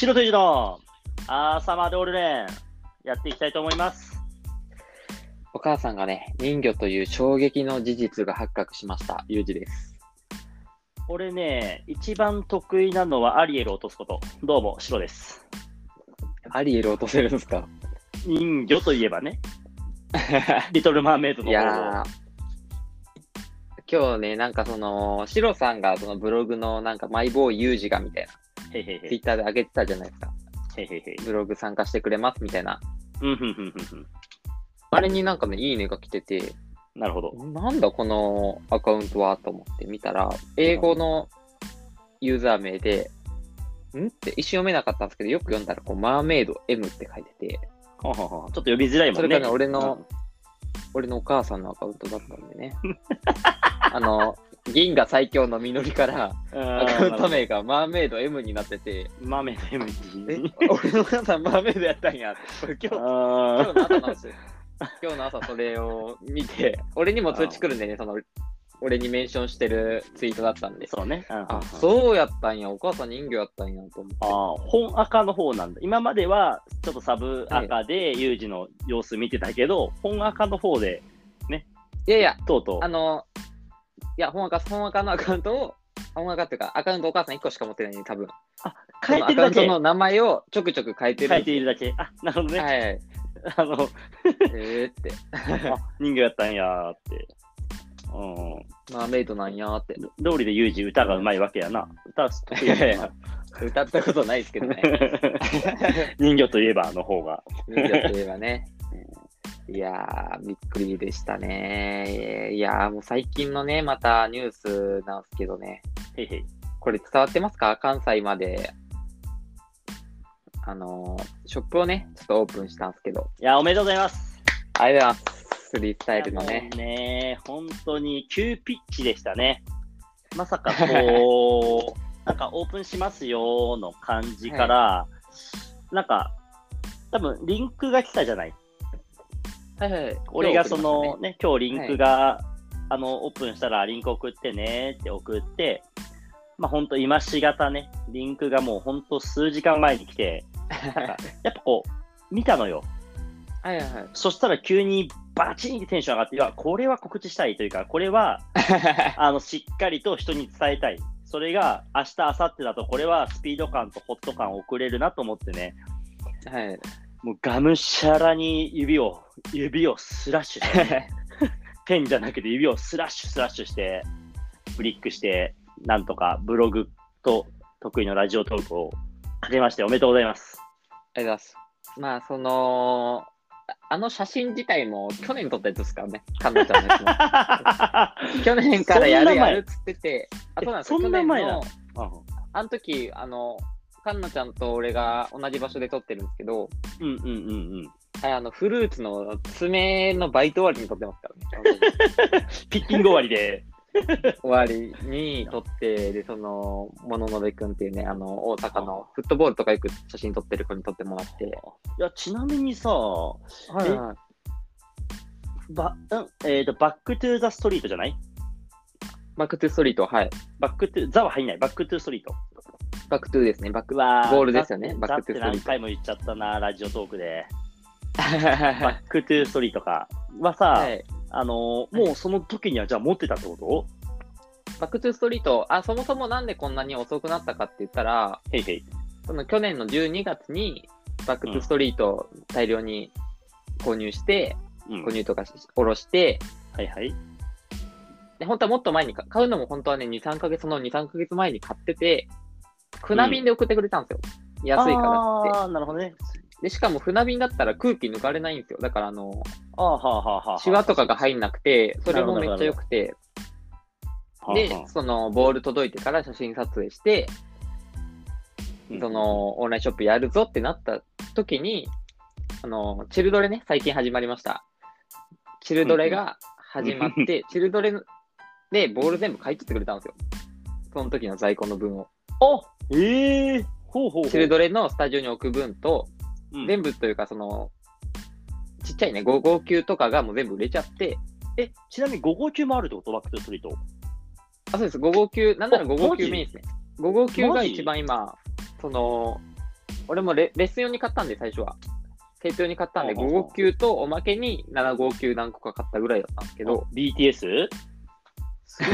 白という字の朝までオルレンやっていきたいと思います。お母さんがね、人魚という衝撃の事実が発覚しました。ゆうじです。俺ね、一番得意なのはアリエルを落とすこと。どうも、白です。アリエル落とせるんですか？人魚といえばね、リトル・マーメイドのい方やー、今日ね、なんかその、シロさんがそのブログのなんかマイボーイユージがみたいな。ツイッターで上げてたじゃないですか。ブログ参加してくれますみたいな。あれになんかね、いいねが来てて、なるほど。なんだこのアカウントはと思って見たら、英語のユーザー名で、ん？って一瞬読めなかったんですけど、よく読んだら、こう、マーメイド M って書いてて、はははちょっと読みづらいもんね。それがね俺の俺のお母さんのアカウントだったんでね。あの、銀河最強の実りから、うん、アカウント名がマーメイド M になってて、マーメイド M え？に。、俺のお母さんマーメイドやったんやって。これ今日、今あ日の朝なんですよ。今日の朝それを見て、俺にも通知来るんでね、その、俺にメンションしてるツイートだったんで。そうね。うんあ、そうやったんや。お母さん人魚やったんやと思って。あー本赤の方なんだ。今まではちょっとサブ赤でユージの様子見てたけど、本赤の方でいやいや、とうとうあ。の、いや、本赤、本赤のアカウントを、本赤っていうか、アカウントお母さん1個しか持ってないのに、多分。変えてるだけそのアカウントの名前をちょくちょく変えてる。変えているだけ。あ、なるほどね。はい。あの、えーって。あ人魚やったんやーって。うん。マーメイドなんやーって。ど通りでユージ歌がうまいわけやな。歌は得意やな 歌ったことないですけどね。人魚といえばの方が。人魚といえばね。いやー、びっくりでしたね。いやー、もう最近のね、またニュースなんですけどね。へいへい。これ伝わってますか？関西まで。あのー、ショップをね、ちょっとオープンしたんですけど。いや、おめでとうございます。ありがとうございます。スリースタイルのねね、本当に急ピッチでしたね。まさかこう、なんかオープンしますよの感じから、なんか、多分リンクが来たじゃない？はいはい。俺がそのねね、今日リンクが、あの、オープンしたらリンク送ってねって送って、まあ本当今しがたね、リンクがもう本当数時間前に来て、やっぱこう、見たのよ。はいはいはい。そしたら急にバチンってテンション上がって、いや、これは告知したいというか、これは、あの、しっかりと人に伝えたい。それが明日、明後日だと、これはスピード感とホット感を送れるなと思ってね、はい。もうがむしゃらに指を、指をスラッシュして、ペンじゃなくて指をスラッシュスラッシュして、ブリックして、なんとかブログと得意のラジオトークをかけましておめでとうございます。ありがとうございます。まあ、その、ああの写真自体も去年撮ったやつですからね、カンナちゃんのやつも。去年からやるやるっつってて、あ、そうなんですよ。そんな前のあの時、あの、カンナちゃんと俺が同じ場所で撮ってるんですけど、うんうんうんうん。はいあの、フルーツの爪のバイト終わりに撮ってますからね。ピッキング終わりで。終わりに撮って、で、その、もののべくんっていうね、あの、大阪のフットボールとかよく写真撮ってる子に撮ってもらって、いや、ちなみにさ、はいはいば、うん、えっ、と、 Back to the Street じゃない？ Back to Street、はい。 Back to、the は入んない。 Back to Street。Back to ですね、バックうわボールですよね the Back to Street 何回も言っちゃったな、ラジオトークで。バはックトゥーストリートか。はさ、い。あのーもうその時にはじゃあ持ってたってこと？ Back to Street、あ、そもそもなんでこんなに遅くなったかって言ったら、へいへい。その去年の12月に Back to Street 大量に購入して、うん購。入とかし下ろして、はいはい。で本当はもっと前にか買うのも本当はね、2、3ヶ月、その2、3ヶ月前に買ってて、船便で送ってくれたんですよ。安いからって。ああ、なるほどね。で、しかも船便だったら空気抜かれないんですよ。だからあの、ああ、はあはあはあ。シワとかが入んなくて、それもめっちゃ良くて、でそのボール届いてから写真撮影して、うんそ、のオンラインショップやるぞってなった時に、あの、チルドレね、最近始まりました。チルドレが始まって、チルドレでボール全部買い取ってくれたんですよ。その時の在庫の分を。あええほうほうほう。チルドレのスタジオに置く分と、うん全部というかその、ちっちゃいね、5号球とかがもう全部売れちゃって、え、ちなみに5号球もあるってこと？ Back to Street。あ、そうです。5号球、なんならあ5号マジ球メインですね。5号球マジが一番今、その、俺もレレッスン用に買ったんで、最初は。生徒用に買ったんで、5ほうほうほう号球とおまけに7号球何個か買ったぐらいだったんですけど、BTS?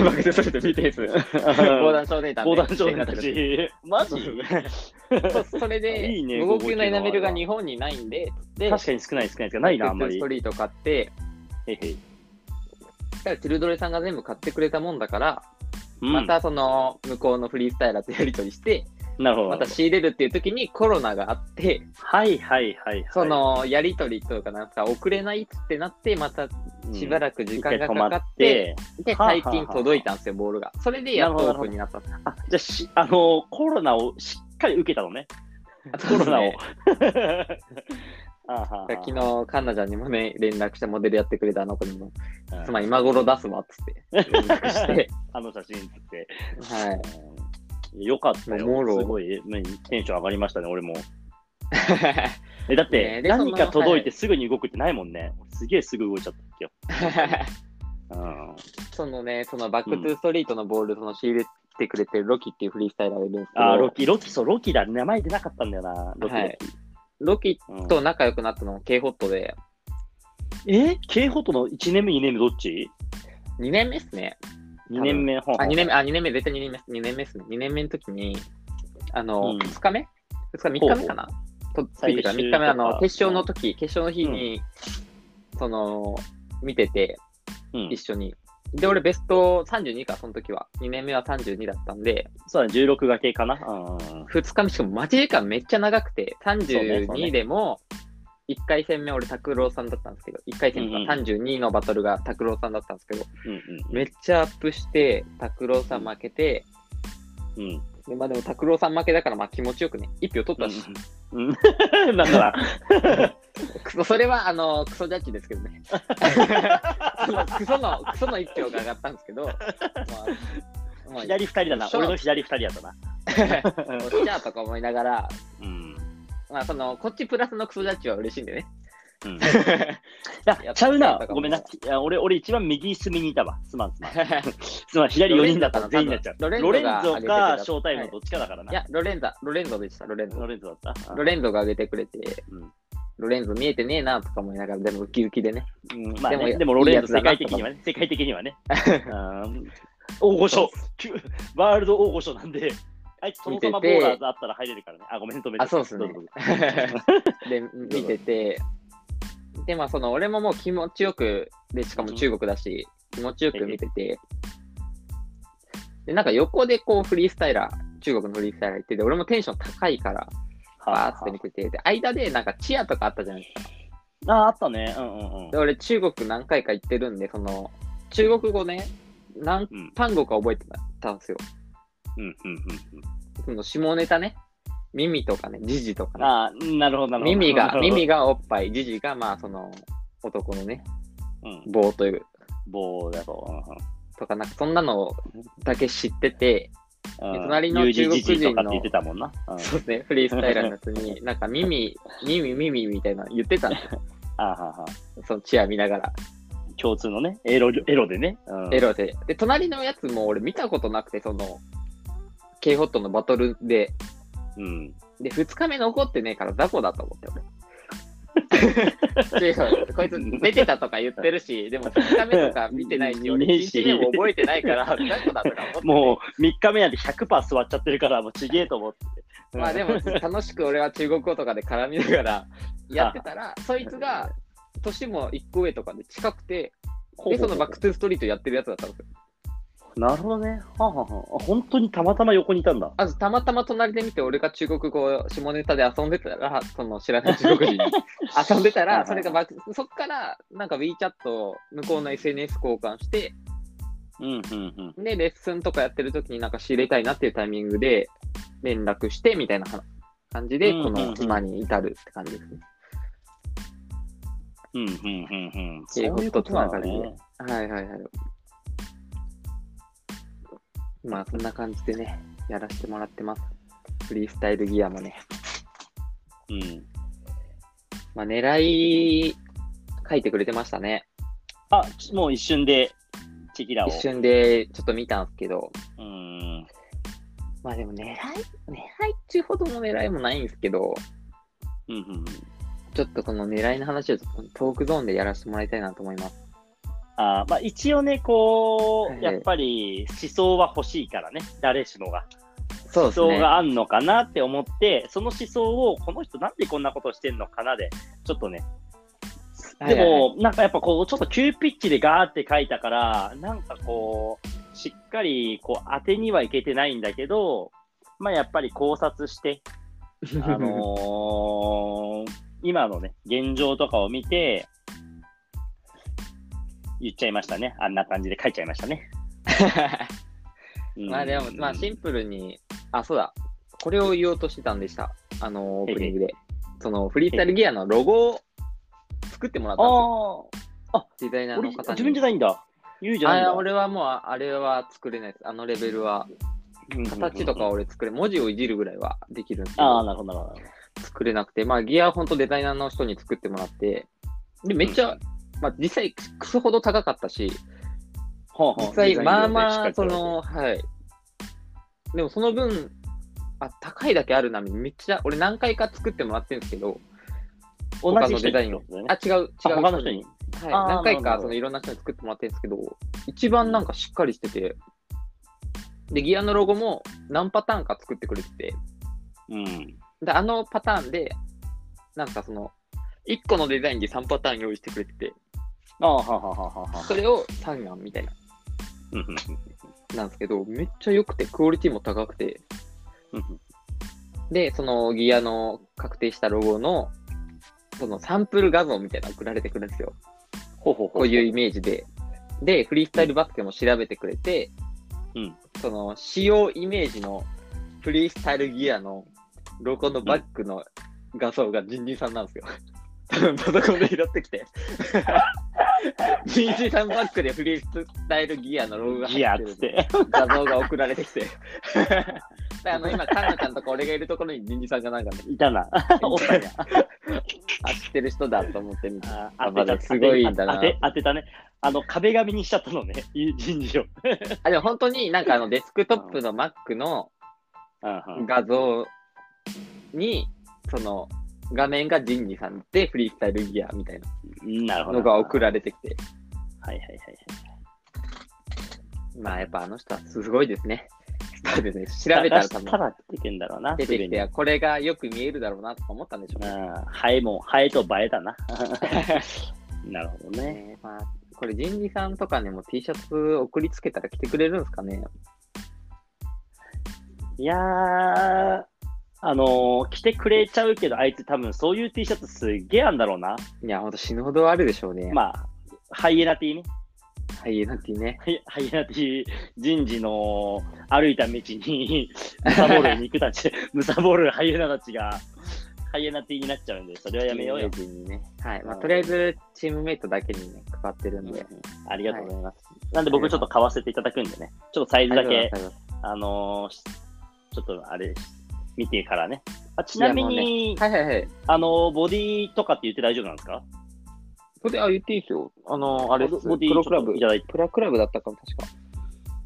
Back to Street BTS、防弾少年団で防弾少年たち。マジ？そう それで、いいね5号球のエナメルが5号球日本にないんで、で、確かに少ない少ないですけど、ないな、あんまり。スト。リート買って、へいへいだからチルドレさんが全部買って。くれたもんだから、うんまたその向こうのフリースタイラーとやり取りして、なるほど。また仕入れるっていう時にコロナがあって、はいはいはいはい。そのやり取りとかなんか遅れないってなって、またしばらく時間がかかって、で、はあはあはあ最近届いたんですよ、ボールが。それでやっとオープンになった。あ、じゃあし、あのコロナをしっかり受けたのね。コロナを。あはは昨日、カンナちゃんにもね、連絡してモデルやってくれたあの子にも、うんつまり今頃出すわっつって連絡して、あの写真つって。はい。うんよかったよ。もろすごい、ねテンション上がりましたね、俺も。え、だっねて、何か届いてすぐに動くってないもんね。すげえすぐ動いちゃったっけよ。うん。そのね、その Back to Street のボール、その仕入れてくれてるロキっていうフリースタイラーがいるんですけど、あ、ロキ、ロキ、そう、ロキだ。名前出なかったんだよな。ロキ。はいロキうんと仲良くなったのも K ホットで、え ?K ホットの1年目、2年目どっち？2年目っすね。?2 年目、ほんあ、2年目、あ、2年目、絶対2年目っす、2年目っすね。2年目の時に、あの、うん2日目 ?2 日、3日目かな？と、ついてから3日目、あの、決勝の時、決勝の日に、その、見てて、うん一緒に。で、俺ベスト32か、その時は。2年目は32だったんで、そうだね、16がけかな。うん。2日目、しかも待ち時間めっちゃ長くて、そうねそうね32でも、1回戦目俺拓郎さんだったんですけど、1回戦うんうんが32のバトルが拓郎さんだったんですけど、うんうんめっちゃアップして、拓郎さん負けて、うん。でまあでも拓郎さん負けだからまあ気持ちよくね、1票取ったし、うん。うん。だら、クソそれはあの、クソジャッジですけどね。クソの、クソの1票が上がったんですけど、まあ、まあ、左二人だな。俺の左二人やったな。おっしゃーとか思いながら、うん。まあその、こっちプラスのクソジャッジは嬉しいんでね。うん。いや、ちゃうな。ごめんな。いや俺、俺一番右隅にいたわ。すまんすまん。すまん、左4人だったら全員になっちゃう。ロレンゾかショータイムのどっちかだからな。いや、ロレンザ、ロレンゾでした、ロレンゾロ。レンゾだった？ロレンゾが上げてくれて、うんロレンゾ見えてねえなとか思いながら、でもウキウキでね。うんまあね、でもでもロレンゾ世界的にはね、世界的にはね。うん大御所、ワールド大御所なんで、あいつそのままボーラーズあったら入れるからね。あ、ごめん、止めて。あ、そうですね。で、見てて、で、まあ、その、俺ももう気持ちよく、で、しかも中国だし、気持ちよく見てて、で、なんか横でこう、フリースタイラー、中国のフリースタイラー行ってて、俺もテンション高いから、バーって見てて、で、間でなんかチアとかあったじゃないですか。あ、あったね。うんうんうんで、。俺中国何回か行ってるんで、その、中国語ね、何うん単語か覚えてたんですよ。うんうんうんその下ネタね、耳とかね、ジジとかうん。ね。あーなるほど、なるほど。耳が、耳が、がおっぱい、ジジが、まあ、その、男のね、うん、棒という、棒だと。とか、なんかそんなのだけ知ってて、うんうん、隣の中国人の UGGG とかって言ってたもんな。うんそうですね、フリースタイラーのやつに、なんか耳、耳、耳みたいなの言ってたんですよ。あははそのチア見ながら、共通のね、エロ、エロでね。うんエロで。で、隣のやつも俺見たことなくて、その、K ホットのバトルで、うん。で、2日目残ってねえから雑魚だと思って、俺。違うこいつ出てたとか言ってるし、でも2日目とか見てないし、俺ねえし1日目も覚えてないから、雑魚だとか思ってて。もう3日目なんて100%座っちゃってるから、もうちげえと思って。まあでも楽しく俺は中国語とかで絡みながらやってたら、そいつが年も1個上とかで近くて、で、そのバックトゥーストリートやってるやつだったんですよ。なるほどね。はあ、はあはあ、本当にたまたま横にいたんだ。あとたまたま隣で見て、俺が中国語、下ネタで遊んでたら、その知らない中国人に 遊んでたら、それがバック、そっからなんか WeChat 向こうの SNS 交換して、うんうんうん。で、レッスンとかやってる時になんか仕入れたいなっていうタイミングで連絡してみたいな感じで、この今に至るって感じですね。うんうんうんうん。そういうことながね。はいはいはい。まあそんな感じでね、やらせてもらってます。フリースタイルギアもね。うん。まあ狙い書いてくれてましたね。あ、ちもう一瞬でチェキラを。一瞬でちょっと見たんですけど、うん。まあでも狙い、狙いっていうほどの狙いもないんですけど、うんうんうん。ちょっとこの狙いの話をトークゾーンでやらせてもらいたいなと思います。あーまあ、一応ね、こう、はいやっぱり思想は欲しいからね、誰しもが。思。想があんのかなって思って、その思想を、この人なんでこんなことしてんのかなで、ちょっとね、でも、なんかやっぱこう、ちょっと急ピッチでガーって書いたから、なんかこう、しっかりこう当てにはいけてないんだけど、まあやっぱり考察して、あのー今のね、現状とかを見て、言っちゃいましたね。あんな感じで書いちゃいましたね。う んまあでも、まあシンプルに、あ、そうだ、これを言おうとしてたんでした。あの、オープニングで。そのフリースタイルギアのロゴを作ってもらったんですあよ。デザイナーの方に。自分じゃないんだ。言うじゃないんだ。あ俺はもう、ああれは作れないです。あのレベルは。形とかを。俺作れ、文字をいじるぐらいはできるんですけああ、ど、なるほど、なるほど。作れなくて、まあギアは本当デザイナーの人に作ってもらって、で、めっちゃ、うんまあ実際クソほど高かったし、実際まあまあ、そ、の、はい。でもその分、あ、高いだけあるな、めっちゃ、俺何回か作ってもらってるんですけど、同他じのデザインをことだよね。あ、違う、違うあ他の人に？はい、何回かそのいろんな人に作ってもらってるんですけど、一番なんかしっかりしてて、で、ギアのロゴも何パターンか作ってくれてて、うん。で、あのパターンで、なんかその、1個のデザインで3パターン用意してくれてて、ああ、ははははは。それを3案みたいな、なんですけど、めっちゃ良くて、クオリティも高くて、で、そのギアの確定したロゴの、そのサンプル画像みたいなの送られてくるんですよ。ほうほう。こういうイメージで。で、フリースタイルバスケも調べてくれて、うんその使用イメージのフリースタイルギアのロゴのバッグの画像がジンジンさんなんですよ。パソコンで拾ってきて。ジンジンさんバッグでフリースタイルギアのロゴが入ってつって。画像が送られてきて。であの今、カンナちゃんとか俺がいるところにジンジンさんがなんかね、いたな。おったんや。あ、知ってる人だと思って見て。ああ当てた、すごいんだな当て当てたね。あの、壁紙にしちゃったのね、人事を。あ、でも本当になんかあのデスクトップの Mac の画像に、その画面がジンジさんでフリースタイルギアみたいなのが送られてきて、はいはいはいはい。まあやっぱあの人はすごいですね。そうですね。調べたら多分出てくんだろうな。出てきすて、これがよく見えるだろうなとか思ったんでしょうね。ハエも、ハエと映えだな。なるほどね。ねまあ、これ人事さんとかにも T シャツ送りつけたら着てくれるんですかね？いやー、あのー着てくれちゃうけど、あいつ多分そういう T シャツすっげえあんだろうな。いや、ほんと死ぬほどあるでしょうね。まあ、ハイエナ T ね。はい、なんていうね。ハイハイエナ T、人事の歩いた道に、ムサボール肉たち、ムサボールハイエナたちが、ハイエナ T になっちゃうんで、それはやめようよ。ね。はい。まあ、うんとりあえず、チームメイトだけにね、かかってるんで。うんありがとうございます。なんで僕ちょっと買わせていただくんでね、ちょっとサイズだけああのーしちょっとあれ、見てからね。あちなみに、はいはいはい。あのーボディとかって言って大丈夫なんですか？それ、あ、言っていいですよ。あの、あれボディプロクラブちょっとい。プロクラブだったかも、確か。い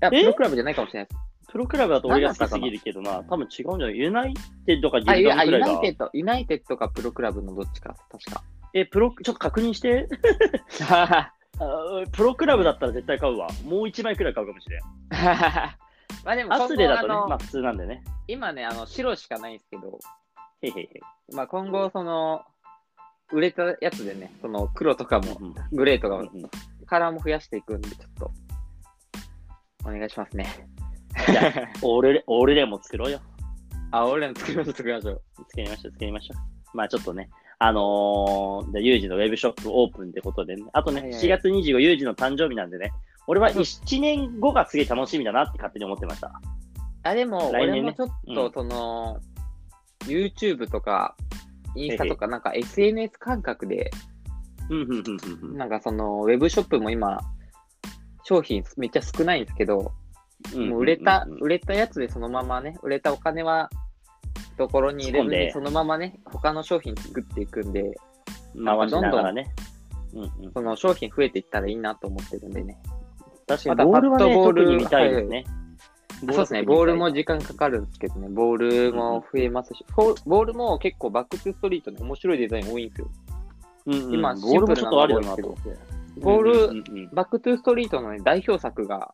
や、えプロクラブじゃないかもしれないです。Pro Club だと俺が好きすぎるけどな、多分違うんじゃない？ United かギあ、ルいや、あ United、United か Pro Club のどっちか、確か。え、プロ、ちょっと確認して。あ Pro Club だったら絶対買うわ。もう1枚くらい買うかもしれん。まあでも、アスレだとね、まあ普通なんでね。今ね、あの、白しかないんですけど、へいへいへい。まあ今後、その、売れたやつでね、その黒とかも、うんグレーとかも、カラーも増やしていくんで、ちょっと、お願いしますね。いや 俺、俺でも作ろうよ。あ、俺らの作りましょう、作りましょう。作りましょう、作りましょう。まあちょっとね、あのー、でユージのウェブショップオープンってことでね、あとね、はいはい7月25ユージの誕生日なんでね、俺は1年後がすげえ楽しみだなって勝手に思ってました。あ、でも、来年ね俺もちょっと、うんその、YouTube とか、インスタとか、なんか SNS 感覚で、うん、うん、うん、うんなんかその、ウェブショップも今、商品めっちゃ少ないんですけど、うん。もう売れたうん、売れたやつでそのままね、売れたお金は、ところに入れず突っ込んでに、そのままね、他の商品作っていくんで、回しながらね。うんうん、その商品増えていったらいいなと思ってるんでね。確かに、またボールはね、パッとボール特に見たいですね。そうですね、ボールも時間かかるんですけどね、ボールも増えますし、フォーボールも結構バックトゥストリートで面白いデザイン多いんですよ。うんうん、今ボールもちょっとあるよなと。ボール、うんうんうん Back to Street の、ね、代表作が、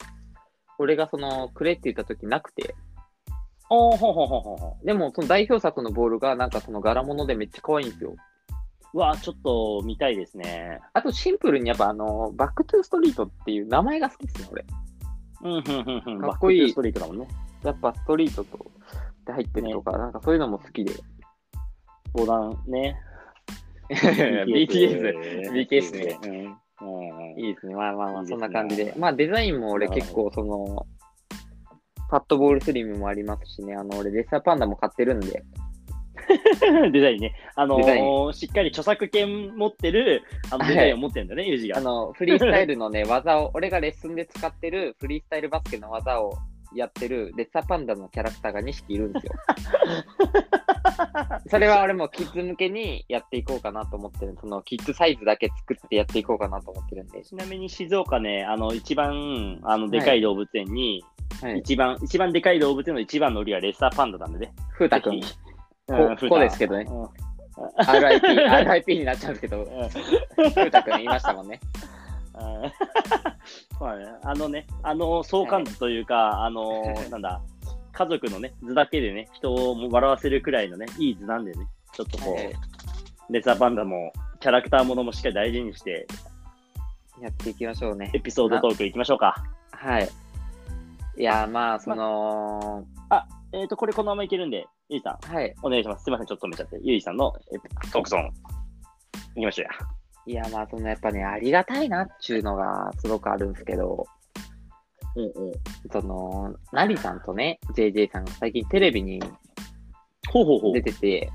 俺がその、くれって言った時なくて、おーほうほうほうほうほでもその代表作のボールがなんかその柄物でめっちゃ可愛いんですよ。わ、ちょっと見たいですね。あとシンプルにやっぱあの、 Back to Street っていう名前が好きですね、俺。うん、うん、うん、うん。かっこいい Back to Street だもんね。やっぱストリートと、で入ってるとか、なんかそういうのも好きで。横断ね。BTS、BTS ね。うん。うんいいですね。まあまあまあ、そんな感じで。まあデザインも俺結構その、パッドボールスリムもありますしね、あの、俺レッサーパンダも買ってるんで、デザインね。あのデザイー、しっかり著作権持ってる、あの、はいデザインを持ってるんだね、ユージが。あの、フリースタイルのね、技を、俺がレッスンで使ってるフリースタイルバスケの技をやってるレッサーパンダのキャラクターが2匹いるんですよ。それは俺もキッズ向けにやっていこうかなと思ってる。そのキッズサイズだけ作ってやっていこうかなと思ってるんで。ちなみに静岡ね、あの、一番、あの、でかい動物園に、はい。一番、一番でかい動物園の一番の売りはレッサーパンダなんでね。ふうたくん、ここうですけどね。うん。RIP、RIP になっちゃうんですけど、うん。ふうたくん言いましたもんね。うん。そうだね。あのね、あの相関図というか、あの なんだ、家族のね、図だけでね、人を笑わせるくらいのね、いい図なんでね、ちょっとこう、はいレッサーパンダも、キャラクターものもしっかり大事にして、やっていきましょうね。エ。ピソードトークいきましょうか。はい。いや、まあ、その、えっ、と、これこのままいけるんで、ゆいさん、はい。お願いします。すいません、ちょっと止めちゃって。ゆいさんのトークゾーン、いきましょうや。いや、まあ、そのやっぱね、ありがたいなっていうのがすごくあるんですけど、うんうん。その、ナリさんとね、JJ さんが最近テレビにほうほうほう出。てて、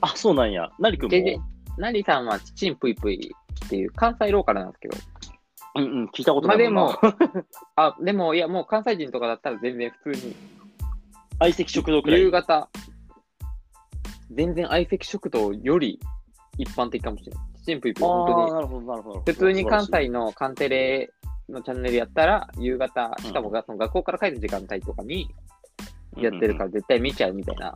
あ、そうなんや。なりくんも。JJ、ナリさんはちちんぷいぷいっていう関西ローカルなんですけど、うんうん、聞いたことまあないもんな。でも、あ、でも、いや、もう関西人とかだったら全然普通に、相席食堂くらい。夕方、全然相席食堂より一般的かもしれない。ちちんぷいぷい、本当になるほど、なるほど。普通に関西のカンテレのチャンネルやったら、夕方、しかもがその学校から帰る時間帯とかにやってるから絶対見ちゃうみたいな。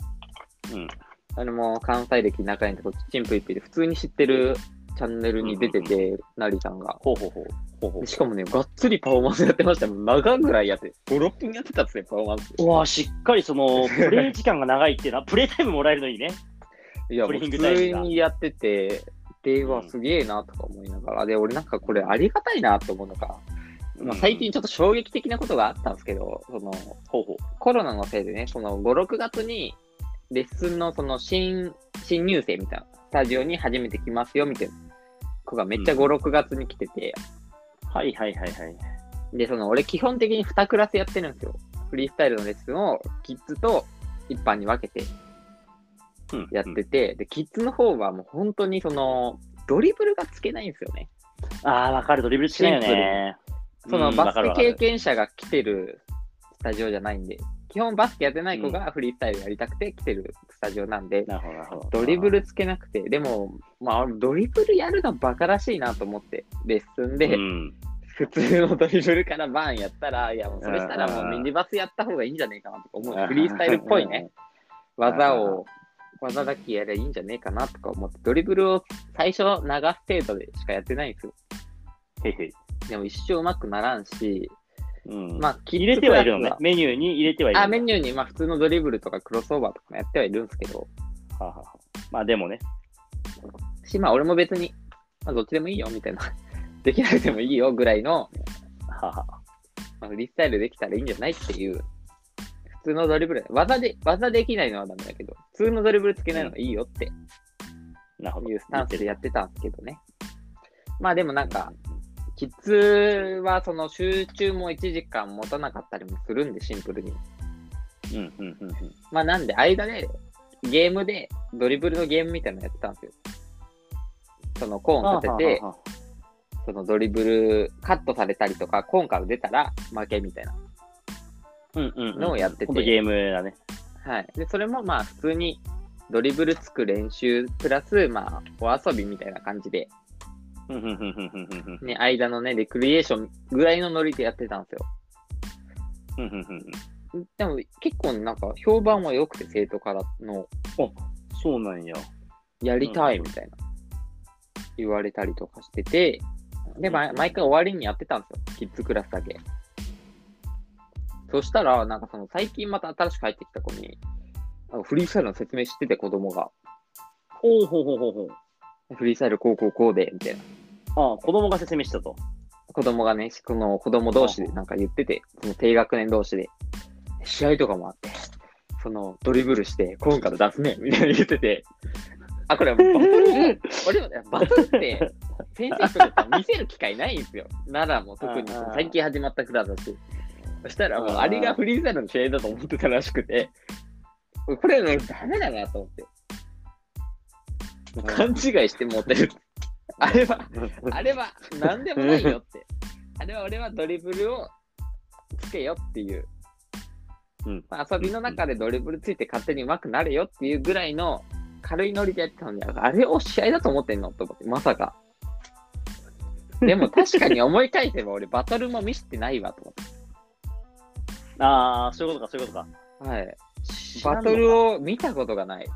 うん。あれも関西歴長いんで、こっちチンプイプイで普通に知ってるチャンネルに出てて、ナリさんが。ほうほうほう。ほうほうでしかもね、がっつりパフォーマンスやってましたもん。長ぐらいやって、5、6分やってたっすね、パフォーマンス。うわしっかりその、プレイ時間が長いっていうのは、プレイタイムもらえるのいいね。いや、もうプレイン普グタイムが通にやってて、で、はうんすげえなとか思いながら、で、俺なんかこれありがたいなと思うのが、まあ、最近うんちょっと衝撃的なことがあったんですけど、その、ほうほう。コロナのせいでね、その5、6月にレッスンのその新、新入生みたいな、スタジオに初めて来ますよみたいな子がめっちゃ5、6月に来てて、はいはいはいはい。で、その俺基本的に2クラスやってるんですよ。フリースタイルのレッスンをキッズと一般に分けてうんやってて、で、キッズの方はもう本当にその、ドリブルがつけないんですよね。ああ、わかる。ドリブルしないよね。そのうんバスケ経わかるわかる験者が来てるスタジオじゃないんで、基本バスケやってない子がフリースタイルやりたくて来てるスタジオなんで、なるほど、なるほど。ドリブルつけなくて、でも、まあ、ドリブルやるのバカらしいなと思って、レッスンで、うん。普通のドリブルからバーンやったら、いや、もうそれしたらもううんミニバスやった方がいいんじゃねえかなとか思う。フリースタイルっぽいね、技を、技だけやればいいんじゃねえかなとか思って、ドリブルを最初流す程度でしかやってないんですよ。でも一生うまくならんし、うん。まあ、入れてはいるの。ねメニューに入れてはいるの。あ、メニューに、まあ普通のドリブルとかクロスオーバーとかもやってはいるんですけど、はあはあはあまあでもね。し、まあ俺も別に、まあどっちでもいいよみたいな、できなくてもいいよぐらいの、はまあ、フリースタイルできたらいいんじゃないっていう、普通のドリブル、技で、技できないのはダメだけど、普通のドリブルつけないのがいいよってなるほど。いうスタンスでやってたんですけどね。まあでもなんか、キッズはその集中も1時間持たなかったりもするんで、シンプルに。うん、うん、うん、うん。まあなんで、間で、ゲームで、ドリブルのゲームみたいなのやってたんですよ。そのコーン立てては、あはあはそのドリブルカットされたりとか、コーンから出たら負けみたいなあうん、うんうん。のをやっててゲームだね。はい。で、それもまあ普通にドリブルつく練習プラス、まあお遊びみたいな感じで、ね、間のね、レクリエーションぐらいのノリでやってたんですよ。うんうんうんでも結構なんか評判は良くて生徒からのそうなんや。やりたいみたいな言われたりとかしてて、で、ま毎回終わりにやってたんですよ。キッズクラスだけ。そしたら、なんかその最近また新しく入ってきた子に、フリースタイルの説明知ってて子供が、ほうほうほうほうほう。フリースタイルこうこうこうで、みたいな。ああ、子供が説明したと。子供がね、この子供同士でなんか言ってて、その低学年同士で、試合とかもあって、そのドリブルして、今から出すね、みたいな言ってて、あ、これ、バトル、俺はバトルって、先生とか見せる機会ないんですよ。奈良も特に最近始まったクラスだし。そしたらもう、あれがフリースタイルの試合だと思ってたらしくて、これね、ダメだなと思って。勘違いして持ってる。あれは、あれは何でもないよって。あれは俺はドリブルをつけよっていう。うんまあ、遊びの中でドリブルついて勝手に上手くなれよっていうぐらいの軽いノリでやってたのに、あれを試合だと思ってんのと思って、まさか。でも確かに思い返せば俺バトルも見せてないわと思っああ、そういうことか、そういうことか。て。はい。バトルを見たことがない。は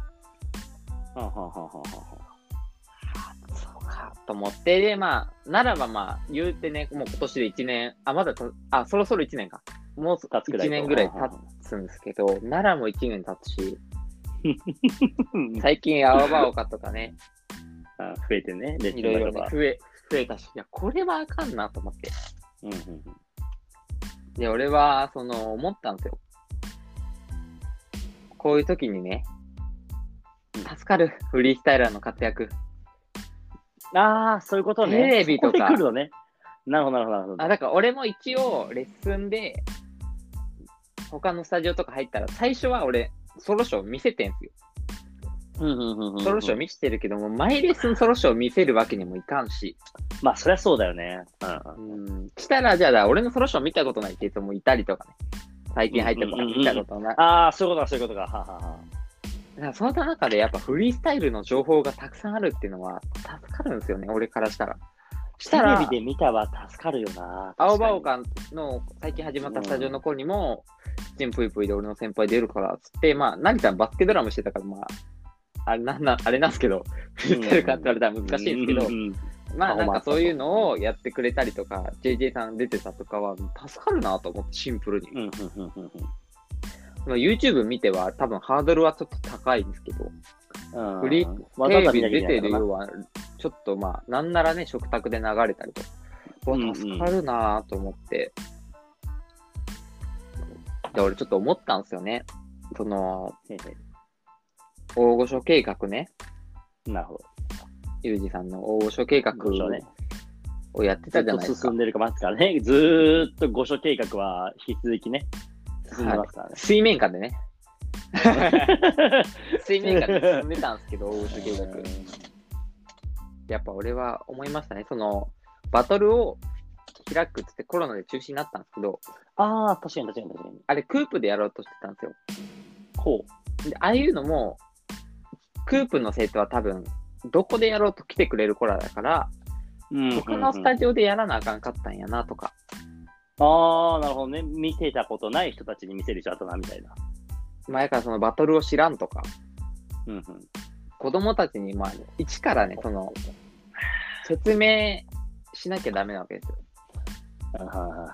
あはあはあはあはと思って、で、まあ、ならばまあ、言うてね、もう今年で1年、あ、まだた、あ、そろそろ1年か。もう経つくらい1年ぐらい経つんですけど、奈良も1年経つし、あ 最近青葉丘とかね、あ増えてね、いろいろ増え、増えたし、いや、これはあかんなと思って。うんうんで、俺は、その、思ったんですよ。こういう時にね、助かる、フリースタイラーの活躍。うんああ、そういうことね。テレビとかるのね。なるほど、なるほど、なるほど。あ、だから俺も一応、レッスンで、他のスタジオとか入ったら、最初は俺、ソロショー見せてんすよ。うんうんうんうんソロショー見せてるけども、毎レッスンソロショー見せるわけにもいかんし、まあ、そりゃそうだよね。うんうん、したら、じゃあ、俺のソロショー見たことないって人もいたりとかね。最近入ったとか見たことない。ああ、そういうことか、そういうことか。はあはあはらその中でやっぱフリースタイルの情報がたくさんあるっていうのは助かるんですよね、俺からしたら。したらテレビ、で見たは助かるよな。青葉確か丘の最近始まったスタジオの子にも、チンプイプイで俺の先輩出るからっつって、まあ、成田バスケドラムしてたから、まあ、あれなんな、あれなんですけど、フリースタイルかって言われたら難しいんですけどう、んうんうんまあなんかそういうのをやってくれたりとか、JJ さん出てたとかは助かるなと思って、シンプルに。うんうんうんうんまあ YouTube 見ては多分ハードルはちょっと高いんですけど、うんフリーテレビ出てる要は、ちょっとまあ、なんならね、食卓で流れたりと。うわうんうん助かるなぁと思って。で、俺ちょっと思ったんですよね。その、大御所計画ね。なるほど。ゆうじさんの大御所計画をやってたじゃないですか進ん。でるかますからね。ずーっと御所計画は引き続きね、進んでますからね。水面下でね。水面下で進んでたんですけど、大御所計画。やっぱ俺は思いましたね。その、バトルを開くっつってコロナで中止になったんですけど、ああ、確かに確かに確かに。あれクープでやろうとしてたんですよ。ほで、ああいうのも、クープの生徒は多分、どこでやろうと来てくれる子らだから、う。他のスタジジオでやらなあかんかったんやなとか、オ。ああ、なるほどね。見てたことない人たちに見せる人だったな、みたいな。前からそのバトルを知らんとか、うんうん。子供たちに、まあ、一からね、その、説明しなきゃダメなわけですよ。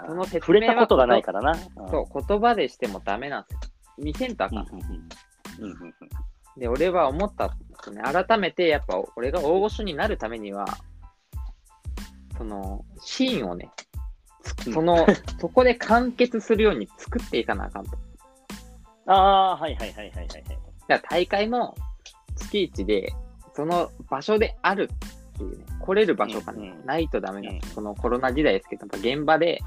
その説触れたことがないからな。そう、言葉でしてもダメなんですよ。見せんとあかん。うんうんうん。うんうんで、俺は思ったんですよね。改めて、やっぱ、俺が大御所になるためには、その、シーンをね、うんその、そこで完結するように作っていかなあかんと。ああ、はいはいはいはいはいはい。だから大会も月一で、その場所であるっていうね、来れる場所がね、うんうんないとダメな。うんこのコロナ時代ですけど、やっぱ現場で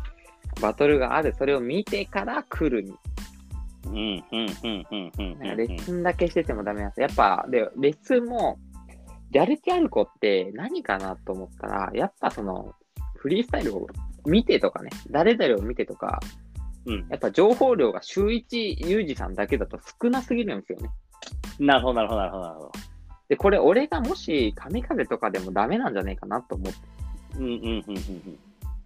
バトルがある、それを見てから来るに。うんうんうんうんうんレッスンだけしててもダメなんです。やっぱ、で、レッスンも、やる気ある子って何かなと思ったら、やっぱその、フリースタイルを見てとかね、誰々を見てとか、うん。やっぱ情報量が週一ユージさんだけだと少なすぎるんですよね。なるほどなるほどなるほどなるほど。で、これ俺がもし神風とかでもダメなんじゃないかなと思って。うんうんうんうん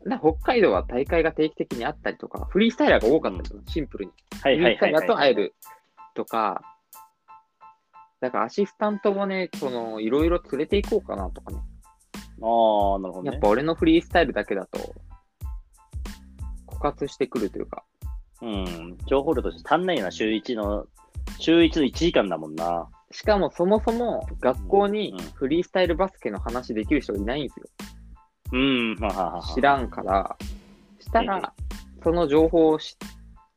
うん。な北海道は大会が定期的にあったりとか、フリースタイラーが多かったんですよ、シンプルに。はいはいはいはい。と会えるとか、だからアシスタントもね、その、いろいろ連れて行こうかなとかね。ああ、なるほどねやっぱ。俺のフリースタイルだけだと、枯渇してくるというか、うん。情報量として足んないよな、週1の、週1の1時間だもんな。しかもそもそも学校にうんフリースタイルバスケの話できる人がいないんですよ。うん、知らんから、したええら、その情報をし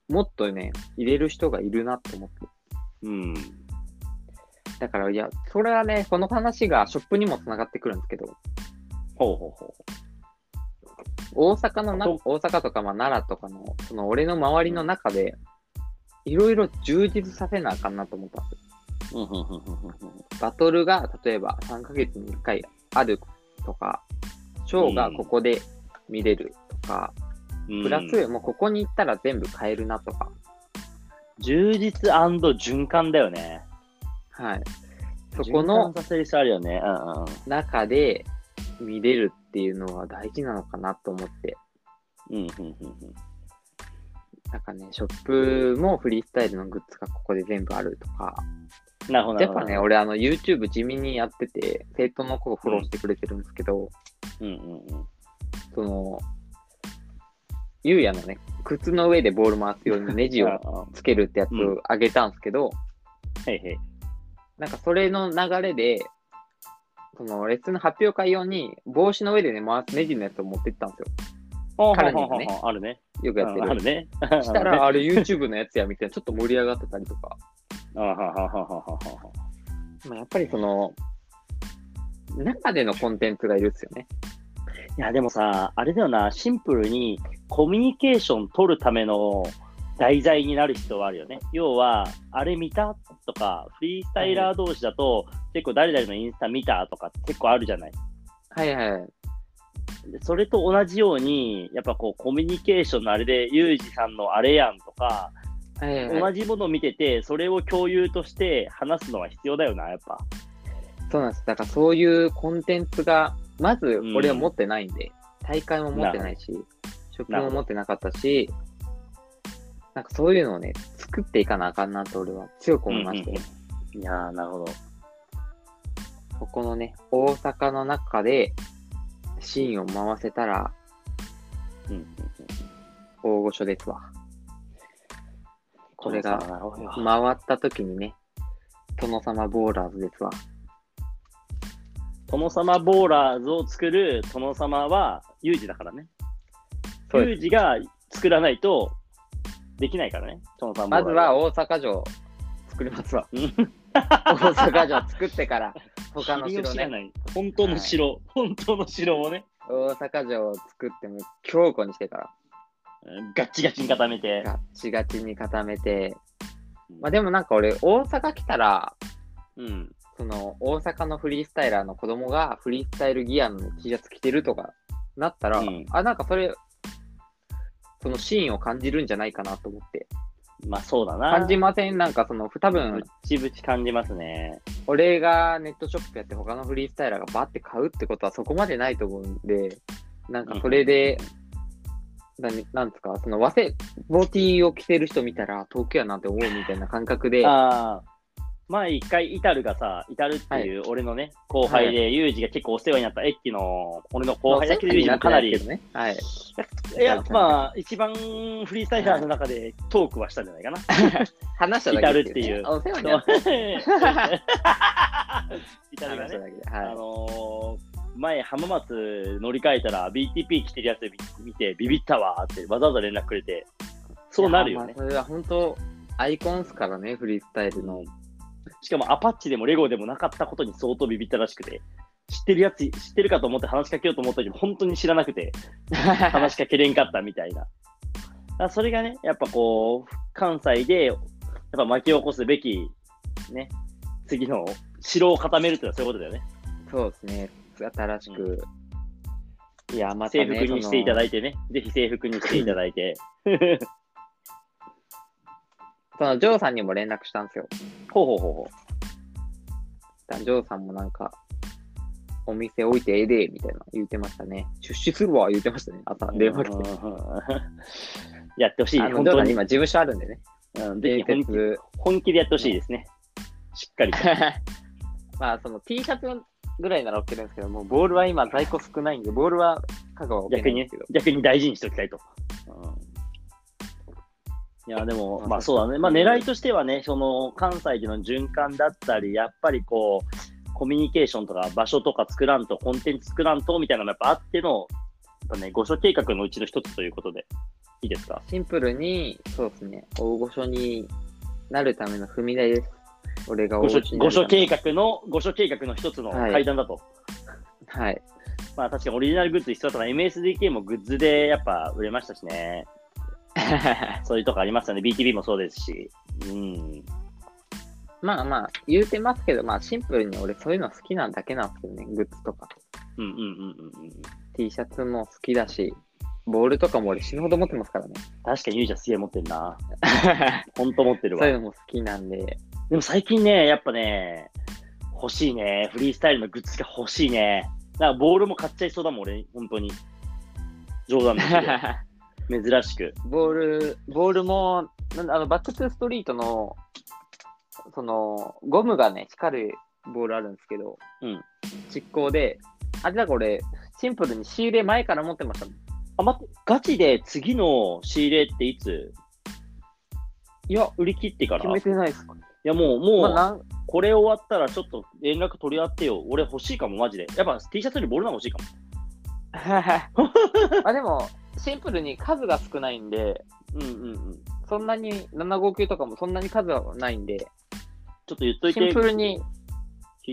もっとね、入れる人がいるなと思って。うん。だから、いや、それはね、この話がショップにもつながってくるんですけど、ほうほうほ大阪のな、と大阪とか、まあ、奈良とかの、その俺の周りの中で、いろいろ充実させなあかんなと思ったんですよ。バトルが、例えば3ヶ月に1回あるとか、ショーがここで見れるとか、うんプラス、もうここに行ったら全部買えるなとか、充実循環だよね。はい。そこの。中で見れるっていうのは大事なのかなと思って、うん、うん、うんうん。なんかね、ショップもフリースタイルのグッズがここで全部あるとか、なるほど。やっぱね、俺あの YouTube 地味にやってて、生徒の子をフォローしてくれてるんですけど、うんうんうん。その、ゆうやのね、靴の上でボール回すようにネジを つけるってやつをあげたんですけど、へいへい。なんかそれの流れで、そのレッスンの発表会用に帽子の上でね、回すネジのやつを持ってったんですよ。彼にもねあるね。よくやってる。うんあるね。したら、あれ YouTube のやつやみたいな、ちょっと盛り上がってたりとか。あはははははは。まあ、やっぱりその、中でのコンテンツがいるっすよね。いや、でもさ、あれだよな、シンプルにコミュニケーション取るための題材になる必要はあるよね。要は、あれ見た？とか、フリースタイラー同士だと、結構誰々のインスタ見た？とか結構あるじゃない。はいはい。でそれと同じように、やっぱこう、コミュニケーションのあれで、ユージさんのあれやんとか、はいはいはい、同じものを見てて、それを共有として話すのは必要だよな、やっぱ。そうなんです。だからそういうコンテンツが、まずうん俺は持ってないんで、大会も持ってないし、ショップも持ってなかったし、なんかそういうのをね、作っていかなあかんなと俺は強く思いまして、うんうんいやー、なるほど。そこのね、大阪の中でシーンを回せたらうん大御所ですわ。これが回った時にね、殿様ボーラーズですわ。殿様ボーラーズを作る殿様はユージだからね。ユージが作らないとできないからね。まずは大阪城作りますわ。うん大阪城作ってから、他の城ね。本当の城、本当の城をね、大阪城を作っても強固にしてから、うんガッチガチに固めて。ガッチガチに固めて、まあでもなんか俺、大阪来たら、うん。その大阪のフリースタイラーの子供がフリースタイルギアの T シャツ着てるとかなったら、うんあ、なんかそれ、そのシーンを感じるんじゃないかなと思って。まあそうだな。感じません？なんかその、多分ぶ、ちぶち感じますね。俺がネットショップやって他のフリースタイラーがバッて買うってことはそこまでないと思うんで、なんかそれで、ななんですか、その、和製ボティを着てる人見たら、東京やなって思うみたいな感覚で、ああ。前一回、イタルがさ、イタルっていう俺のね、後輩で、ユージが結構お世話になった駅の、俺の後輩だけど、ユージもかなり、ね。はい。や、まあ、一番フリースタイラーの中でトークはしたんじゃないかな。話しただけ至るっていうあお世話になっ イタルがねはい。のー前、浜松乗り換えたら BTP 来てるやつ見てビビったわーってわざわざ連絡くれて、そうなるよねそれは本当、アイコンっすからね、フリースタイルの。しかもアパッチでもレゴでもなかったことに相当ビビったらしくて、知ってるやつ、知ってるかと思って話しかけようと思ったけど、本当に知らなくて、話しかけれんかったみたいな。それがね、やっぱこう、関西で、やっぱ巻き起こすべき、ね、次の城を固めるってのはそういうことだよね。そうですね。新しく。いや、また制ね。服にしていただいいてね。ぜひ制服にしていただいて。その、ジョーさんにも連絡したんですよ。ほうほうほうほだからジョーさんもなんか、お店置いてええで、みたいな言ってましたね。出資するわ、言ってましたね。朝、電話来て。やってほしい、あの、本当に。今、事務所あるんでね。うん、ぜひ本気でやってほしいですね。しっかりと。まあ、その T シャツぐらいなら OK なんですけど、もうボールは今在庫少ないんで、ボールは逆に逆に大事にしておきたいと。うんいや、でも、まあまあそうだね。まあ狙いとしてはね、その関西での循環だったり、やっぱりこう、コミュニケーションとか場所とか作らんと、コンテンツ作らんとみたいなのがやっぱあっての、やっぱね、御所計画のうちの一つということで、いいですか？シンプルに、そうですね、大御所になるための踏み台です。俺が大御所御所計画の、御所計画の一つの階段だと。はい。まあ確かにオリジナルグッズ必要だったら MSDK もグッズでやっぱ売れましたしね。そういうとこありますよね。BTB もそうですし。うん。まあまあ、言うてますけど、まあシンプルに俺そういうの好きなだけなんですけどね、グッズとか。うんうんうんうんうん。T シャツも好きだし、ボールとかも俺死ぬほど持ってますからね。確かにゆうちゃんすげえ持ってんな。ほんと持ってるわ。そういうのも好きなんで、でも最近ね、やっぱね、欲しいね。フリースタイルのグッズが欲しいね。だからボールも買っちゃいそうだもん、俺、本当に。冗談ですけど。珍しく。ボール、ボールも、なんだあの、 Back to Street の、その、ゴムがね、光るボールあるんですけど、うん。実行で、あれだから俺、シンプルに仕入れ前から持ってましたもん。あ、待って、ガチで次の仕入れっていつ？いや、売り切ってから？決めいてないですかや、もう、もう、まあ、なんこれ終わったらちょっと連絡取り合ってよ。俺欲しいかも、マジで。やっぱ T シャツよりボールの方が欲しいかも。あでも、シンプルに数が少ないんで、うんうんうん。そんなに759とかもそんなに数はないんで、ちょっと言っといて。シンプルに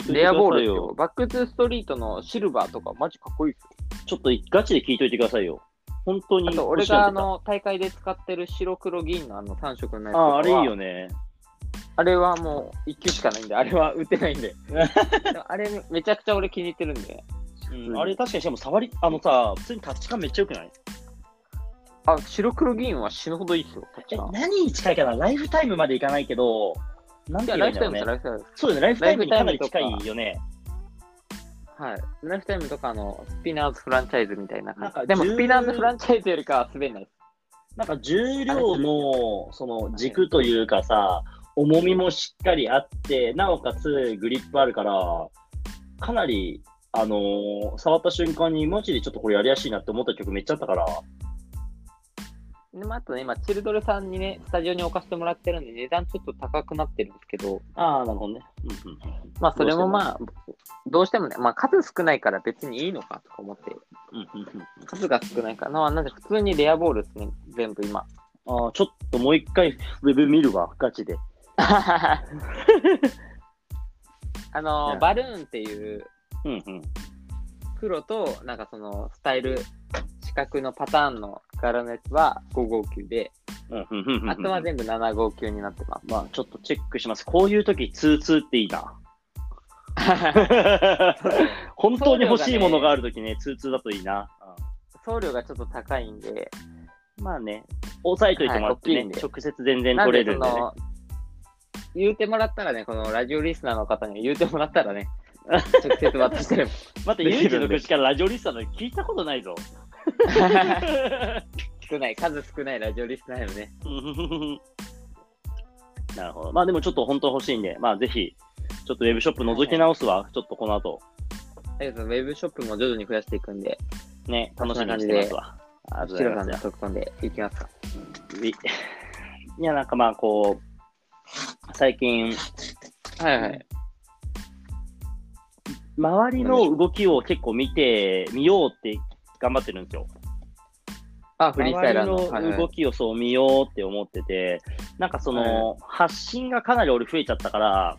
レアボールよ。 Back to Street のシルバーとかマジかっこいいですよ。ちょっとガチで聞いといてくださいよ。本当にあと、俺。があの大会で使ってる白黒銀のあの3色のやつあはあ、あれいいよね。あれはもう1球しかないんで、あれは売ってないんで。あれめちゃくちゃ俺気に入ってるんで。うんあれ確かにしかも触り、あのさ、普通にタッチ感めっちゃ良くない？あ、白黒銀は死ぬほどいいっすよ。何に近いかな？ライフタイムまでいかないけど、なんいてやライフタイム言えばいいんだろうねとライフタイム。そうだね、ライフタイムにかなり近いよね。はい。ライフタイムとかあの、スピナーズフランチャイズみたいななんか感じ。でも、10スピナーズフランチャイズよりかは滑んないです。なんか重量のその軸というかさ、重みもしっかりあって、なおかつグリップあるから、かなり、あのー触った瞬間にマジでちょっとこれやりやすいなって思った曲めっちゃあったから、でもあとね、今、チルドレさんにね、スタジオに置かせてもらってるんで、値段ちょっと高くなってるんですけど、ああ、なるほどね。うんうんまあ、それもまあ、どうしてもね、まあ、数少ないから別にいいのかとか思って、うんうんうん数が少ないから、まあ、なんで普通にレアボールですね、全部今。ああ、ちょっともう一回ウェブ見るわ、ガチで。あのバルーンっていううんうん。黒と、なんかそのスタイル、四角のパターンの柄のやつは559で、あとは全部759になってます。まあ、ちょっとチェックします。こういう時、ツーツーっていいな。本当に欲しいものがある時ね、ツーツーだといいな。送料がちょっと高いんで、うんまあね、押さえといてもらってね、はい直接全然取れるんでね。言うてもらったらね、このラジオリスナーの方に言うてもらったらね、直接渡しても。また、ユージの口からラジオリスターの聞いたことないぞ。少ない、数少ないラジオリスナーよね。なるほど。まあでもちょっと本当欲しいんで、まあぜひ、ちょっとウェブショップ覗き直すわ。ちょっとこの後、ありがとうウェブショップも徐々に増やしていくんで、ね、楽しみにしてますわ。ありがとうございます。特訓でいきますか？いいや、なんかまあこう、最近、はいはい。周りの動きを結構見てみようって頑張ってるんですよ。あ、フリースタイの。動きをそう見ようって思ってて、なんかその、発信がかなり俺増えちゃったから、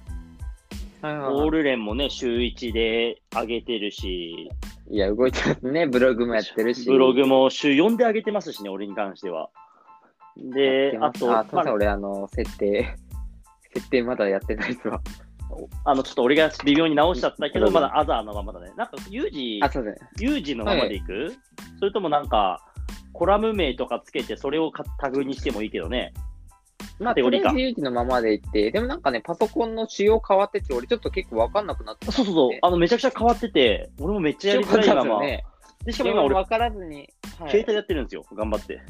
オールレンもね、週1で上げてるし、いや、動いてますね。ブログもやってるし。ブログも週4で上げてますしね、俺に関しては。で、あと、あ、すいません、ま俺、あの、設定、設定まだやってないですわ。あ、あの、ちょっと俺が微妙に直しちゃったけど、うんまだアザーのままだね。なんか、ユージあ、、そうですね。ユージのままでいく、それともなんか、コラム名とかつけて、それをかタグにしてもいいけどね。まあ、とりあえず有事のままでいって、でもなんかね、パソコンの仕様変わってて、俺ちょっと結構わかんなくなってそうそうそう、あの、めちゃくちゃ変わってて、俺もめっちゃやりづらいまま。ね。で、しかも今俺、わからずに、はい携帯でやってるんですよ、頑張って。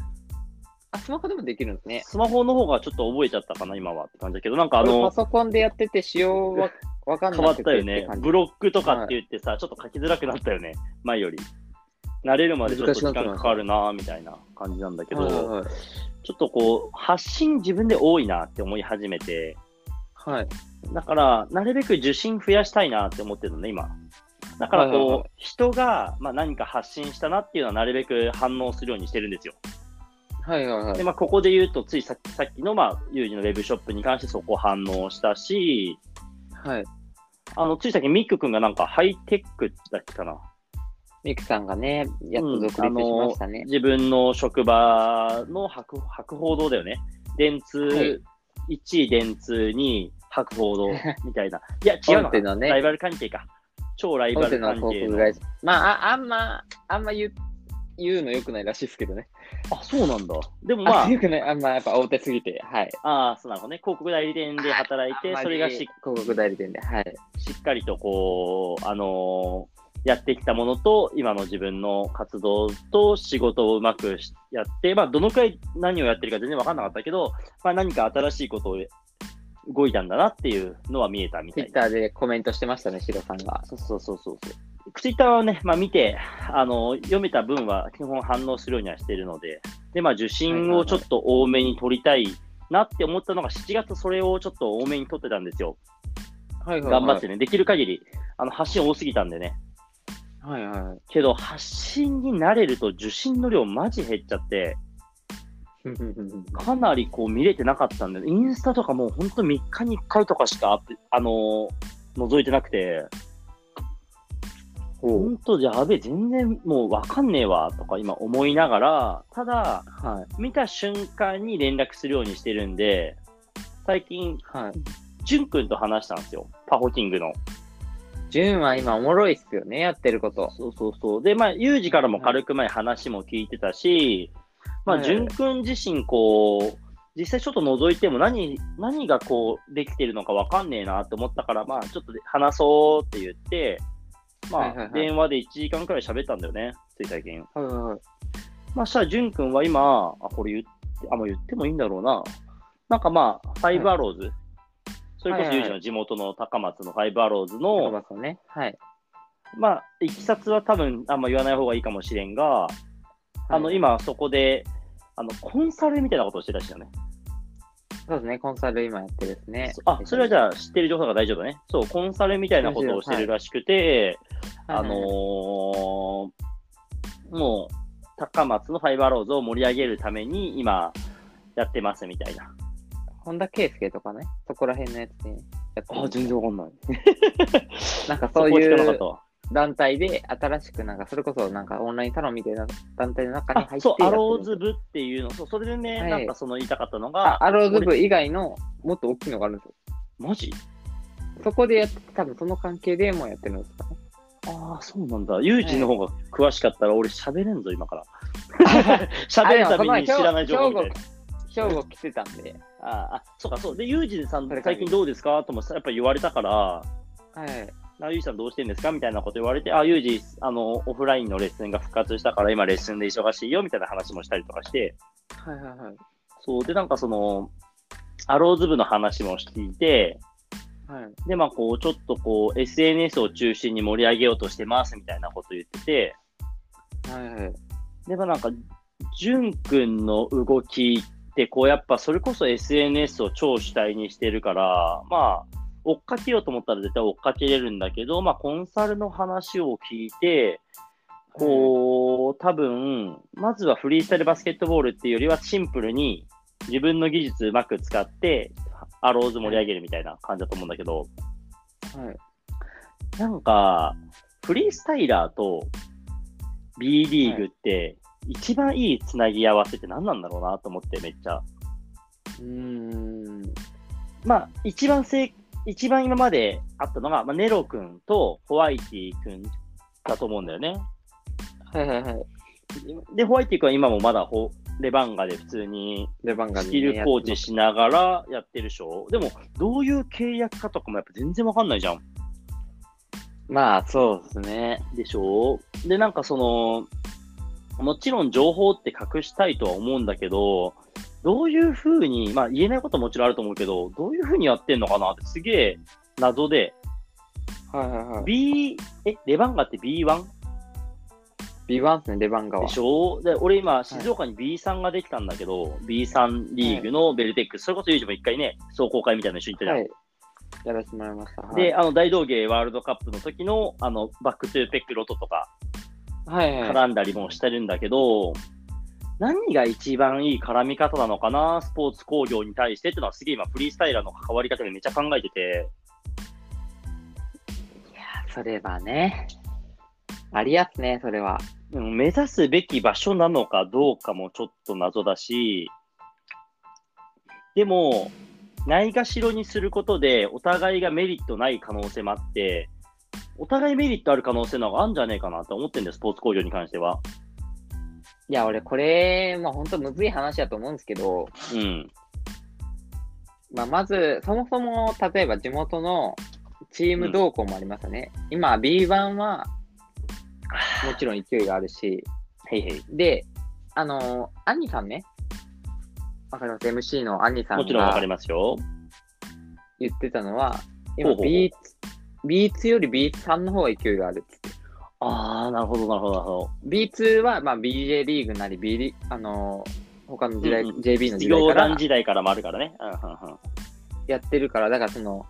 あ、スマホでもできるんですね。スマホの方がちょっと覚えちゃったかな、今はって感じだけど、なんかああの、のパ、ソコンでやってて、仕様はわかん変わなくってたよね。ブロックとかって言ってさ、ちょっと書きづらくなったよね、前より。慣れるまでちょっと時間かかるな、みたいな感じなんだけど、はいはいちょっとこう、発信自分で多いなって思い始めて、はい。だから、なるべく受信増やしたいなって思ってるのね、今。だからこう、はいはいは人が、まあ、何か発信したなっていうのはなるべく反応するようにしてるんですよ。はいはいはいで、。まあ、ここで言うと、ついさっきさっきの、まあ、有事のウェブショップに関してそこ反応したし、はい。あの、ついさっきミック君がなんかハイテックだっけかな。ミクさんがね、やっと独立しましたね。自分の職場の博博報堂だよね。電通、はい1位電通、2位博報堂みたいな。いや、違うののねライバル関係か。超ライバル関係の。航空会社。まあ、ああんま、あんま言う、言うのよくないらしいですけどね。あ、そうなんだ。でもまああ、、よくない。あんまやっぱ大手すぎて、はい。ああ、そうなのね。広告代理店で働いて、それがし広告代理店で、はい。しっかりとこう、あのーやってきたものと、今の自分の活動と仕事をうまくしやって、まあ、どのくらい何をやってるか全然わかんなかったけど、まあ、何か新しいことを動いたんだなっていうのは見えたみたいな。ツイッターでコメントしてましたね、シロさんが。そうそうそうそう。ツイッターはね、まあ見て、あの、読めた分は基本反応するようにはしてるので、で、まあ受信をちょっと多めに取りたいなって思ったのが7月それをちょっと多めに取ってたんですよ。はい頑張ってね。できる限り、あの、発信多すぎたんでね。はいはい。けど、発信に慣れると受信の量マジ減っちゃって、かなりこう見れてなかったんで、インスタとかもうほんと3日に1回とかしかあのー覗いてなくて、ほんとやべえ、全然もうわかんねえわとか今思いながら、ただ、はい。見た瞬間に連絡するようにしてるんで、最近、はい。ジュン君と話したんですよ。パフォキングの。ジュンは今おもろいっすよね、やってること。そうそうそう。で、まあ、ユージからも軽く前話も聞いてたし、まあ、はいジュン君自身、こう、実際ちょっと覗いても何、何がこう、できてるのかわかんねえなって思ったから、まあ、ちょっと話そうって言って、まあ、電話で1時間くらい喋ったんだよね、つい最近。はいはい。まあ、したら、ジュン君は今、あ、これ言って、あ、もう言ってもいいんだろうな。なんかまあ、ファイブアローズ、それこそはいはいユージの地元の高松のファイブアローズの、ね。はい。まあ、いきさつは多分あんま言わない方がいいかもしれんが、あの、はい、今そこで、あの、コンサルみたいなことをしてたしよね。そうですね、コンサル今やってるですね。あ、それはじゃあ知ってる情報が大丈夫だね。そう、コンサルみたいなことをしてるらしくて、はいあのーもう、高松のファイブアローズを盛り上げるために今、やってますみたいな。本田圭佑とかね、そこら辺のやつで、やってる然わかんない。なんかそういう団体で新しくなんか、それこそなんかオンラインサロンみたいな団体の中に入ってあそう、アローズ部っていうの、そうそれでね、はいなんかその言いたかったのが、あアローズ部俺以外のもっと大きいのがあるんですよ。マジ？そこでやって、多分その関係でもうやってるんですかね。ああ、そうなんだ。ユージの方が詳しかったら、俺喋れんぞ、今から。喋るたびに知らない情報みたいな。兵庫来てたんで、ああ、そうか、そう。で、ユージさん最近どうですか？ともやっぱ言われたから、はい。あユージさんどうしてんですか？みたいなこと言われて、あ、ユージ、あの、オフラインのレッスンが復活したから、今レッスンで忙しいよ、みたいな話もしたりとかして、はいはいはい。そう。で、なんかその、アローズ部の話もしていて、はい。で、まあ、こう、ちょっとこう、SNS を中心に盛り上げようとしてます、みたいなこと言ってて、はいはい。でもなんか、ジュン君の動きって、こうやっぱそれこそ SNS を超主体にしてるから、まあ、追っかけようと思ったら絶対追っかけれるんだけど、まあコンサルの話を聞いて、こう、多分、まずはフリースタイルバスケットボールっていうよりはシンプルに自分の技術うまく使って、アローズ盛り上げるみたいな感じだと思うんだけど、はい。なんか、フリースタイラーと B リーグって、一番いいつなぎ合わせって何なんだろうなと思って、めっちゃ。うーん。まあ、一番せ一番今まであったのが、まあ、ネロ君とホワイティ君だと思うんだよね。はいはいはい。で、ホワイティ君は今もまだほレバンガで普通にレバンガスキルコーチしながらやってるでしょ？でも、どういう契約かとかもやっぱ全然わかんないじゃん。まあ、そうですね。でしょ？で、なんかその、もちろん情報って隠したいとは思うんだけど、どういうふうに、まあ言えないことももちろんあると思うけど、どういうふうにやってんのかなってすげえ謎で、はいはいはい。B、え、レバンガって B1? B1 ですね、レバンガはで。しょ？で、俺今、静岡に B さんができたんだけど、B3 リーグのベルテックス、それこそユージも一回ね、壮行会みたいなの一緒に行ったじゃん。はい。やらせてもらいました。はいで、あの、大道芸ワールドカップの時の、あの、バックトゥーペックロトとかはいはい。絡んだりもしてるんだけど、何が一番いい絡み方なのかな、スポーツ工業に対してっていうのはすげえ今、フリースタイラーの関わり方でめっちゃ考えてて、それはね。ありやすね、それは。うん目指すべき場所なのかどうかもちょっと謎だし、でも、ないがしろにすることで、お互いがメリットない可能性もあって、お互いメリットある可能性の方があるんじゃねえかなと思ってるんです、スポーツ工業に関しては。いや、俺、これ、まあ本当むずい話だと思うんですけど、うん。まあまず、そもそも、例えば地元のチーム動向もありますよね。今、B1 は、もちろん勢いがあるし、へいへい。で、あのー、アニさんね。わかります ?MC のアニさんがもちろんわかりますよ。言ってたのは、今ほうほうほう B2、B2 より B3 の方が勢いがあるっつって。あー、なるほど、なるほど、なるほど。B2 は、まあ、BJ リーグなり、B リあのー他の時代、うんうん JB の時代から団時代からもあるからね。うんうんうん。やってるから、だからその、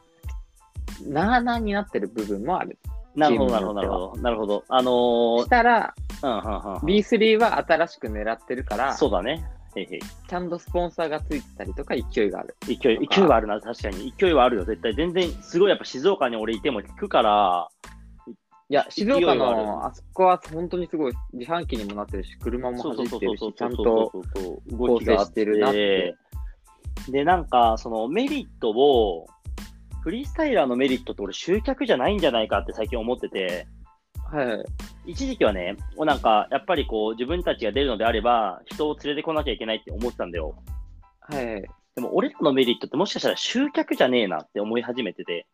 なあなあになってる部分もある。なるほど、なるほど、なるほど。なるほど。あのー、したら、うんうんうんうん。B3 は新しく狙ってるから、そうだね。へいへい。ちゃんとスポンサーがついてたりとか勢いがある。勢い、勢いはあるな、確かに。勢いはあるよ、絶対。全然、すごいやっぱ静岡に俺いても聞くから、いや、静岡のあそこは本当にすごい自販機にもなってるし、車も走ってるし、ちゃんと動きがあ構成してるなって。で、なんか、そのメリットを、フリースタイラーのメリットって俺集客じゃないんじゃないかって最近思ってて、はい。一時期はね、もうなんか、やっぱりこう、自分たちが出るのであれば、人を連れてこなきゃいけないって思ってたんだよ。はい。でも、俺らのメリットってもしかしたら集客じゃねえなって思い始めてて、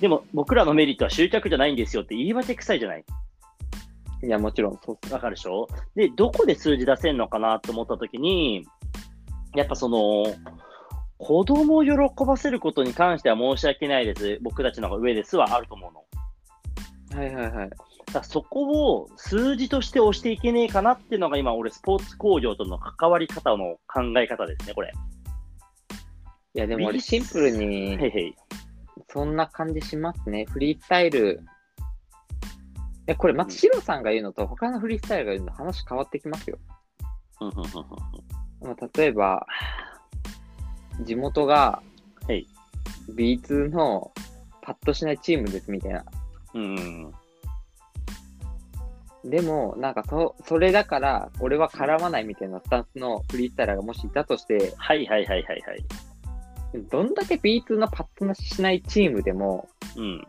でも、僕らのメリットは集客じゃないんですよって言い訳臭いじゃない？い。いや、もちろんそう。わかるでしょ？で、どこで数字出せるのかなと思ったときに、やっぱその、子供を喜ばせることに関しては申し訳ないです。僕たちの方が上ですはあると思うの。はいはいはい。だそこを数字として押していけねえかなっていうのが今、俺、スポーツ工業との関わり方の考え方ですね、これ。いや、でも俺シンプルに。そんな感じしますね。フリースタイル。え、これ、松代さんが言うのと、他のフリースタイルが言うのと話変わってきますよ。まあ例えば、地元がはい B2 のパッとしないチームですみたいな。うんうんでも、なんかそ、それだから、俺は絡まないみたいなスタンスのフリースタイラーがもしいたとして、はいはいはいはいはい。どんだけ B2 のパッとしないチームでも、うん。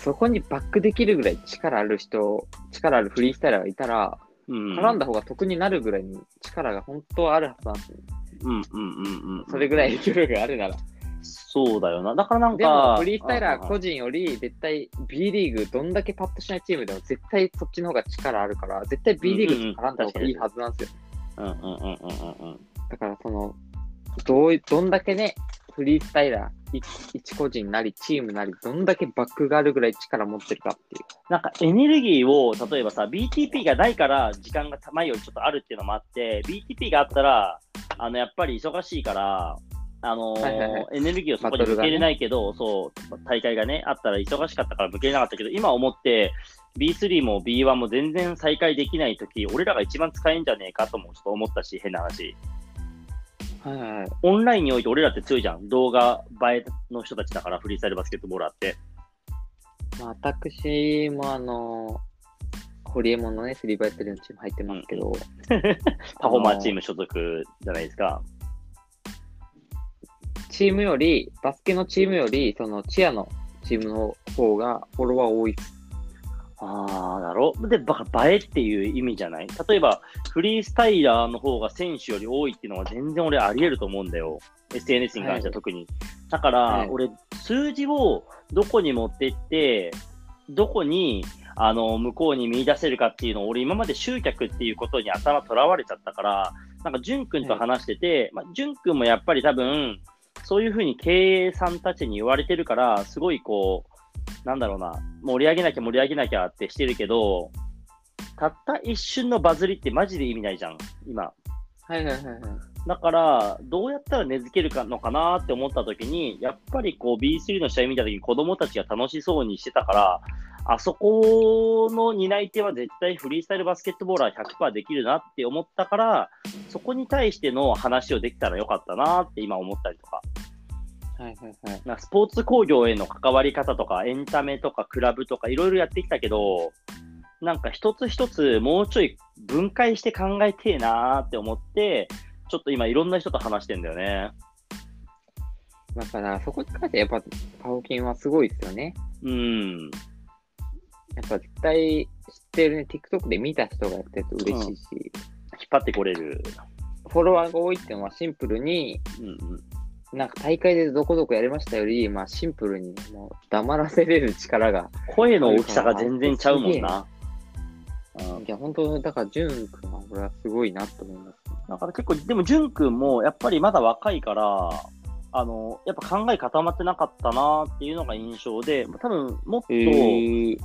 そこにバックできるぐらい力ある人、力あるフリースタイラーがいたら、うん。絡んだ方が得になるぐらいに力が本当はあるはずなんですよ。うんうんうんうん。それぐらい勢いがあるなら。そうだよな。だからなんか。でも、フリースタイラー個人。人より、絶対 B リーグ、どんだけパッとしないチームでも、絶対そっちの方が力あるから、絶対 B リーグと絡んだ方がいいはずなんですよ。うんうんうんうんうんうん。だから、その、どうい、どんだけね、フリースタイラー、い一個人なり、チームなり、どんだけバックがあるぐらい力持ってるかっていう。なんかエネルギーを、例えばさ、BTP がないから時間が前よりちょっとあるっていうのもあって、BTP があったら、あの、やっぱり忙しいから、あのーはいはいはいエネルギーをそこに向けれないけど、そう、大会がね、あったら忙しかったから向けれなかったけど、今思って、B3 も B1 も全然再開できないとき、俺らが一番使えんじゃねえかともちょっと思ったし、変な話。はいはいはい。オンラインにおいて俺らって強いじゃん。動画映えの人たちだから、フリースタイルバスケットボーラーって。まあ、私もあの、ホリエモンのね、スリーバイやってるチーム入ってますけど、パフォーマーチーム所属じゃないですか。チームより、バスケのチームより、そのチアのチームの方がフォロワー多いっす。ああ、だろ？で、ば映えっていう意味じゃない？例えば、フリースタイラーの方が選手より多いっていうのは全然俺あり得ると思うんだよ。SNS に関しては特に。だから、はい。俺、数字をどこに持ってって、どこに、あの、向こうに見出せるかっていうのを、俺今まで集客っていうことに頭とらわれちゃったから、なんか、淳君と話してて、まあ、淳君もやっぱり多分、そういうふうに経営さんたちに言われてるから、すごいこう、なんだろうな、盛り上げなきゃ盛り上げなきゃってしてるけど、たった一瞬のバズりってマジで意味ないじゃん、今。はいはいはいはい。だから、どうやったら根付けるかのかなって思った時に、やっぱりこう B3 の試合見た時に子供たちが楽しそうにしてたから、あそこの担い手は絶対フリースタイルバスケットボーラー100%できるなって思ったから、そこに対しての話をできたらよかったなって今思ったりとか。はいはいはい。なんかスポーツ工業への関わり方とか、エンタメとかクラブとかいろいろやってきたけど、なんか一つ一つもうちょい分解して考えてえなーって思って、ちょっと今いろんな人と話してんだよね。だから、そこに関してやっぱ、パオキンはすごいですよね。うん。やっぱ絶対知ってるね、TikTok で見た人がやってると嬉しいし、引っ張ってこれる。フォロワーが多いっていうのはシンプルに、うんうん。なんか大会でどこどこやりましたより、まあシンプルにもう黙らせれる力が、声の大きさが全然ちゃうもんな。うんいや、本当だから、ジュン君は俺はすごいなと思います。だから結構、でも、淳君もやっぱりまだ若いから、あの、やっぱ考え固まってなかったなっていうのが印象で、多分もっと、え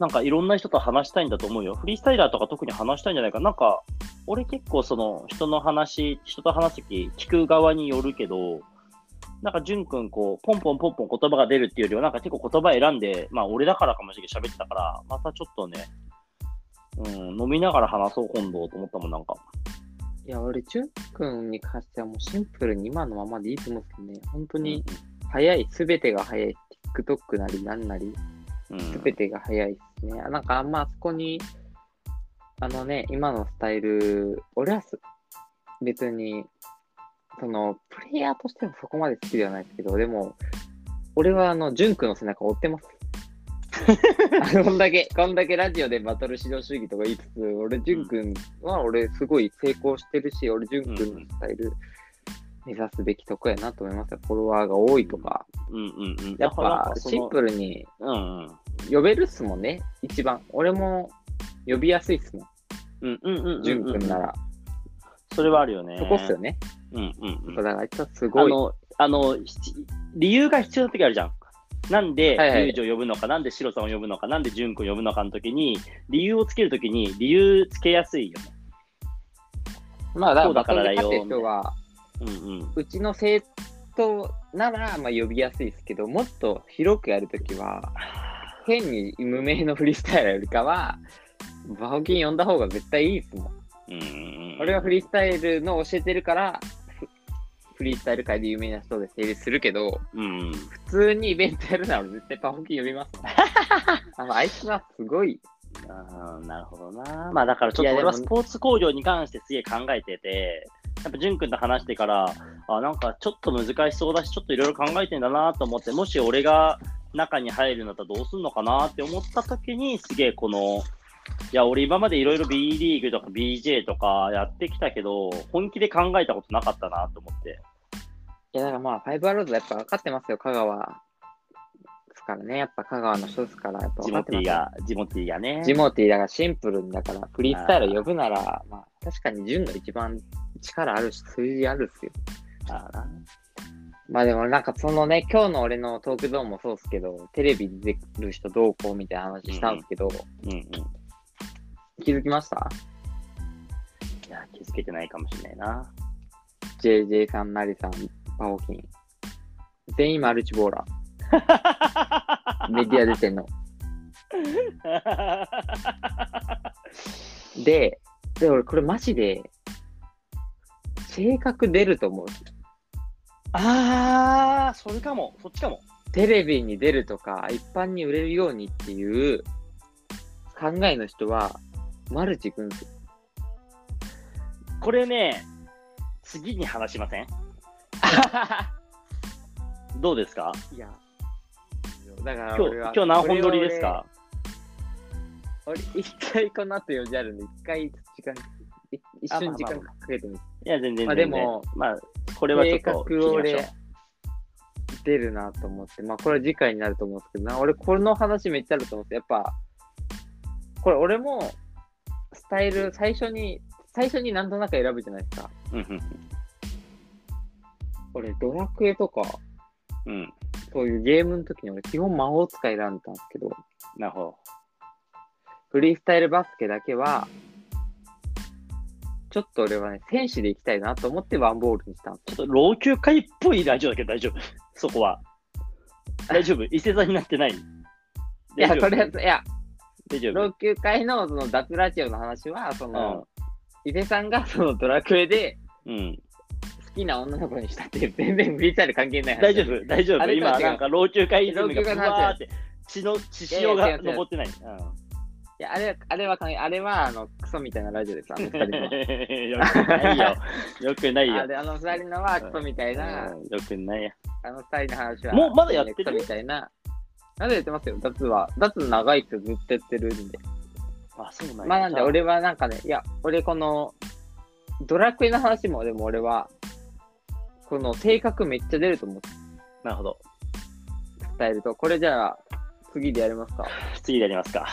なんかいろんな人と話したいんだと思うよ。フリースタイラーとか特に話したいんじゃないかな。なんか、俺結構その人の話、人と話すとき聞く側によるけど、なんか、淳くん、こう、ポンポンポンポン言葉が出るっていうよりは、なんか結構言葉選んで、まあ俺だからかもしれないけど喋ってたから、またちょっとね、うん、飲みながら話そう今度と思ったもん、なんか。いや、俺、ジュン君に関してはもうシンプルに今のままでいいと思うんですけどね、本当に早い、すべてが早い、TikTok なりなんなり、うん、すべてが早いですね。なんかあんまあそこに、あのね、今のスタイル、俺はす別に、その、プレイヤーとしてはそこまで好きではないですけど、でも、俺はあの、ジュン君の背中を追ってます。こんだけ、こんだけラジオでバトル指導主義とか言いつつ、俺、ジュン君は俺すごい成功してるし、俺、ジュン君のスタイル目指すべきとこやなと思いますよ。フォロワーが多いとか。うんうんうん。やっぱシンプル。ルにうんうん。呼べるっすもんね、一番。俺も呼びやすいっすもん、うんうんうんうんうん。ジュン君なら。それはあるよね。そこっすよね。うんうんうん。だからあいつはすごい。あの、あの、ひ理由が必要な時あるじゃん。なんで、はいはい友情を呼ぶのか、なんでシロさんを呼ぶのか、なんでジュン君を呼ぶのかの時に、理由をつけるときに、理由つけやすいよね。まあ、だそうだからだよバトルで勝ってる人は、うんうん。うちの生徒なら、まあ、呼びやすいですけど、もっと広くやるときは、変に無名のフリースタイルよりかは、バホキン呼んだ方が絶対いいですもん。うんうんうん、俺はフリースタイルの教えてるから、フフリースタイル界で有名な人で成立するけど、うん。普通にイベントやるなら絶対パフォーキン呼びます。あのあいつはすごい。あーなるほどな。まあだからちょっと俺はスポーツ工業に関してすげえ考えてて、やっぱ淳君と話してから、あなんかちょっと難しそうだし、ちょっといろいろ考えてんだなと思って、もし俺が中に入るんだったらどうすんのかなって思った時に、すげえこの、いや、俺今までいろいろ B リーグとか BJ とかやってきたけど、本気で考えたことなかったなと思って。いや、だからまあ、ファイブアローズやっぱ分かってますよ、香川。ですからね、やっぱ香川の人ですから、やっぱジモ分かってますよ。ティが、ジモティがね。ジモティーだからシンプルに、だからフリースタイル呼ぶなら、まあ、確かに純が一番力あるし、数字あるっすよ。あまあでもなんかそのね、今日の俺のトークゾーンもそうですけど、テレビに出る人どうこうみたいな話したんですけど、うんうん。い気づきました？や、気づけてないかもしれないな。?JJ さん、ナリさん、パオキン。全員マルチボーラー。メディア出てんの。で、で、俺これマジで、性格出ると思う。あー、それかも、そっちかも。テレビに出るとか、一般に売れるようにっていう考えの人は、マルチくんですよ。これね、次に話しません？どうですか？いや、だから今日今日何本撮りですか？俺、一回この後4時あるんで、一回時間、い一あ瞬時間まあかけてみて。いや、全然まあ全然。でもまあ、これはちょっと聞きまし出るなと思って、まあこれは次回になると思うんですけどな、俺この話めっちゃあると思うんですよ。やっぱ、これ俺も、スタイル、最初に、最初になんとなく選ぶじゃないですか。うんうん俺、ドラクエとか、うん。そういうゲームの時に俺、基本魔法使い選んだんですけど、なるほど。フリースタイルバスケだけは、ちょっと俺はね、戦士で行きたいなと思ってワンボールにしたんですちょっと老朽化っぽいラジオだけど大丈夫。そこは。大丈夫。伊勢座になってない。いや、とりあえず、いや、大丈老夫。朽化のその脱ラジオの話は、その、うん伊勢さんがそのドラクエでうん。好きな女の子にしたっていう、全然フリースタイル関係ない話。大丈夫。大丈夫。あれとは違う今、なんか老朽化イズムって、血の、血潮がいやいや違う違う残ってない。いや、あれ、あれは関係、あれは、あの、クソみたいなラジオです、あの 二人の。うん。よくないよ。よくないよあ。れ、あの二人のはクソみたいな、うんよくないよ。あの二人の話は。もうまだやってる？クソみたいな。まだやってますよ、脱は。脱長いってずっとやってるんで。あ、そうなんやまあなんで、俺はなんかね、いや、俺この、ドラクエの話も、でも俺は、この性格めっちゃ出ると思う。なるほど。伝えると。これじゃあ、次でやりますか。次やりますか。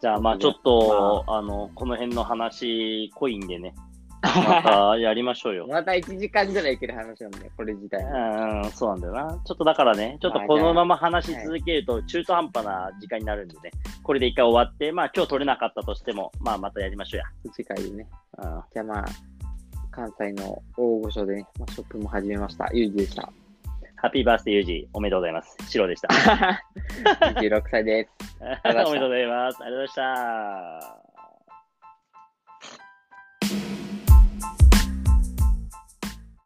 じゃあ、まあちょっと、あの、この辺の話、濃いんでね。またやりましょうよ。また1時間ぐらいいける話なんで、これ自体。うん、そうなんだよな。ちょっとだからね、ちょっとこのまま話し続けると中途半端な時間になるんでね、これで一回終わって、まあ今日取れなかったとしても、まあまたやりましょう次回でね。や。じゃあまあ、関西の大御所でね、まあ、ショップも始めました。ゆうじでした。ハッピーバースデーユージ、おめでとうございます。シロでした。26歳です。おめでとうございます。ありがとうございました。